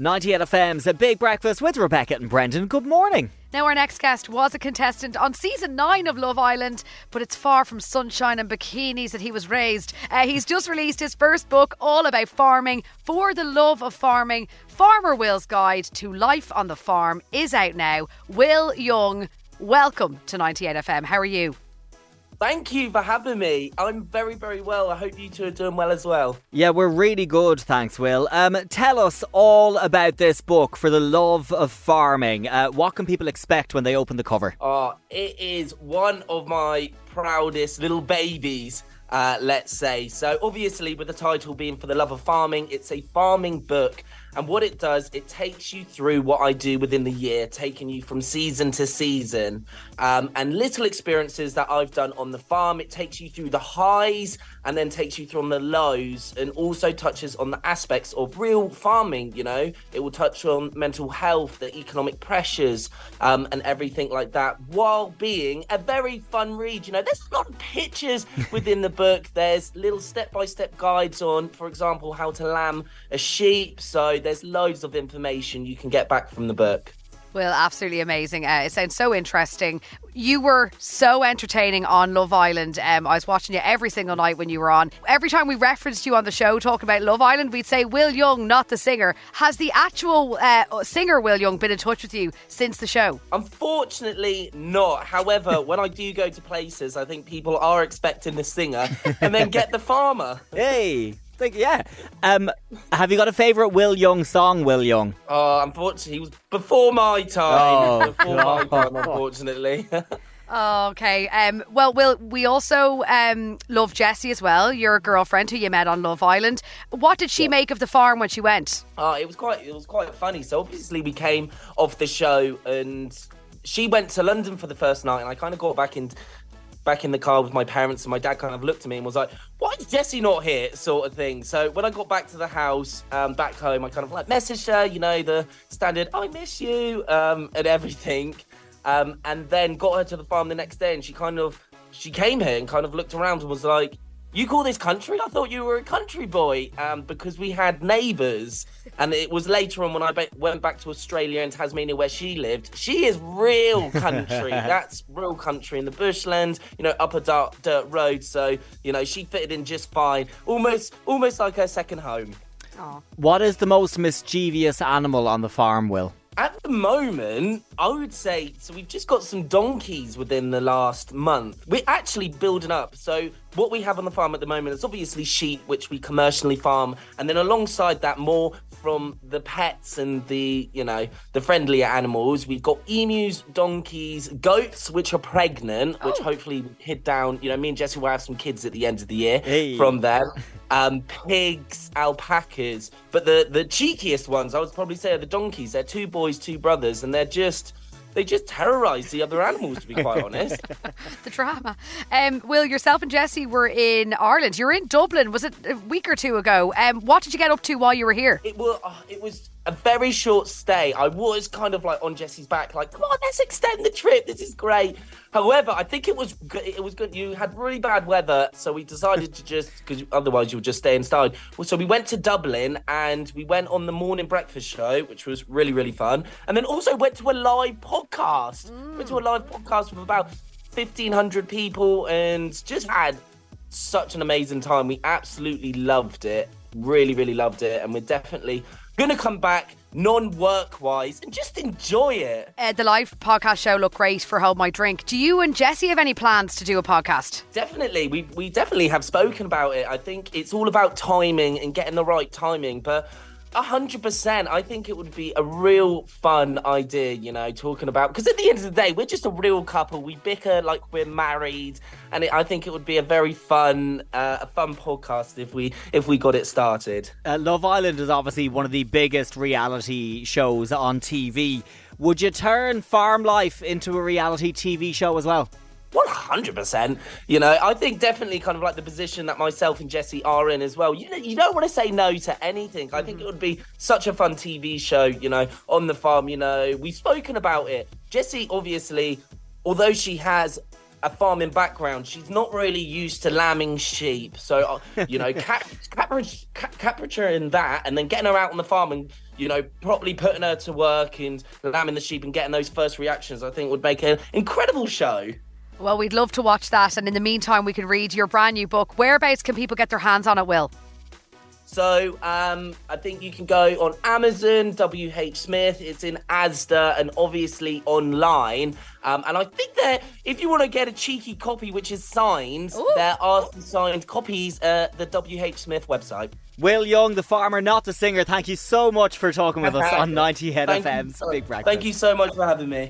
98 FM's A Big Breakfast with Rebecca and Brendan. Good morning. Now, our next guest was a contestant on season nine of Love Island, but it's far from sunshine and bikinis that he was raised. Uh, he's just released his first book, all about farming, for the love of farming. Farmer Will's Guide to Life on the Farm is out now. Will Young, welcome to 98 FM. How are you? Thank you for having me. I'm very, very well. I hope you two are doing well as well. Yeah, we're really good, thanks, Will. Um, tell us all about this book, For the Love of Farming. Uh, what can people expect when they open the cover? Oh, it is one of my proudest little babies. Uh, let's say. So, obviously, with the title being For the Love of Farming, it's a farming book and what it does, it takes you through what I do within the year, taking you from season to season, um, and little experiences that I've done on the farm. It takes you through the highs and then takes you through the lows, and also touches on the aspects of real farming. You know, it will touch on mental health, the economic pressures, um, and everything like that, while being a very fun read. You know, there's a lot of pictures within the book. There's little step-by-step guides on, for example, how to lamb a sheep. So there's loads of information you can get back from the book. Well, absolutely amazing. Uh, it sounds so interesting. You were so entertaining on Love Island. Um, I was watching you every single night when you were on. Every time we referenced you on the show talking about Love Island, we'd say Will Young, not the singer. Has the actual uh, singer Will Young been in touch with you since the show? Unfortunately, not. However, when I do go to places, I think people are expecting the singer and then get the farmer. Hey think, yeah. Um, have you got a favourite Will Young song, Will Young? Oh, unfortunately, he was before my time. Oh, before my time, unfortunately. Oh, okay. Um, well, Will, we also um, love Jessie as well, your girlfriend who you met on Love Island. What did she yeah. make of the farm when she went? Oh, it was quite it was quite funny. So obviously we came off the show and she went to London for the first night, and I kind of got back in back in the car with my parents, and my dad kind of looked at me and was like, "Why is Jessie not here?" sort of thing. So when I got back to the house, um, back home, I kind of like messaged her, you know, the standard "I miss you" um, and everything, um, and then got her to the farm the next day, and she kind of she came here and kind of looked around and was like, you call this country? I thought you were a country boy. Um, because we had neighbours, and it was later on when I be- went back to Australia and Tasmania where she lived. She is real country. That's real country in the bushland, you know, up a dark dirt road. So you know, she fitted in just fine. Almost, almost like her second home. Aww. What is the most mischievous animal on the farm, Will? At the moment, I would say so. We've just got some donkeys within the last month. We're actually building up. So what we have on the farm at the moment is obviously sheep, which we commercially farm, and then alongside that, more from the pets and the you know the friendlier animals. We've got emus, donkeys, goats, which are pregnant, oh. which hopefully hid down. You know, me and Jessie will have some kids at the end of the year hey. from them. Um, pigs, alpacas, but the the cheekiest ones I would probably say are the donkeys. They're two boys, two brothers, and they're just they just terrorise the other animals, to be quite honest. the drama. Um, Will, yourself and Jessie were in Ireland. You're in Dublin. Was it a week or two ago? Um, what did you get up to while you were here? It was. Uh, it was a very short stay. I was kind of like on Jessie's back, like, come on, let's extend the trip. This is great. However, I think it was good. It was good. You had really bad weather, so we decided to just because otherwise you would just stay inside. So we went to Dublin and we went on the morning breakfast show, which was really really fun, and then also went to a live podcast. Mm. Went to a live podcast with about fifteen hundred people and just had such an amazing time. We absolutely loved it. Really, really loved it, and we're definitely Gonna come back non-work wise and just enjoy it. Uh, the live podcast show looked great for Hold My Drink. Do you and Jessie have any plans to do a podcast? Definitely. We we definitely have spoken about it. I think it's all about timing and getting the right timing, but hundred percent. I think it would be a real fun idea, you know, talking about because at the end of the day, we're just a real couple. We bicker like we're married, and it, I think it would be a very fun, uh, a fun podcast if we if we got it started. Uh, Love Island is obviously one of the biggest reality shows on TV. Would you turn farm life into a reality TV show as well? One hundred percent. You know, I think definitely kind of like the position that myself and Jessie are in as well. You know, you don't want to say no to anything. I think it would be such a fun TV show. You know, on the farm. You know, we've spoken about it. Jessie obviously, although she has a farming background, she's not really used to lambing sheep. So, uh, you know, cap, cap, cap, that and then getting her out on the farm and you know, properly putting her to work and lambing the sheep and getting those first reactions, I think would make an incredible show. Well, we'd love to watch that. And in the meantime, we can read your brand new book. Whereabouts can people get their hands on it, Will? So um, I think you can go on Amazon, WH Smith. It's in Asda and obviously online. Um, and I think that if you want to get a cheeky copy which is signed, Ooh. there are some signed copies at the WH Smith website. Will Young, the farmer, not the singer, thank you so much for talking with us on 90 Head Thank FM's you, Big Breakfast. Thank you so much for having me.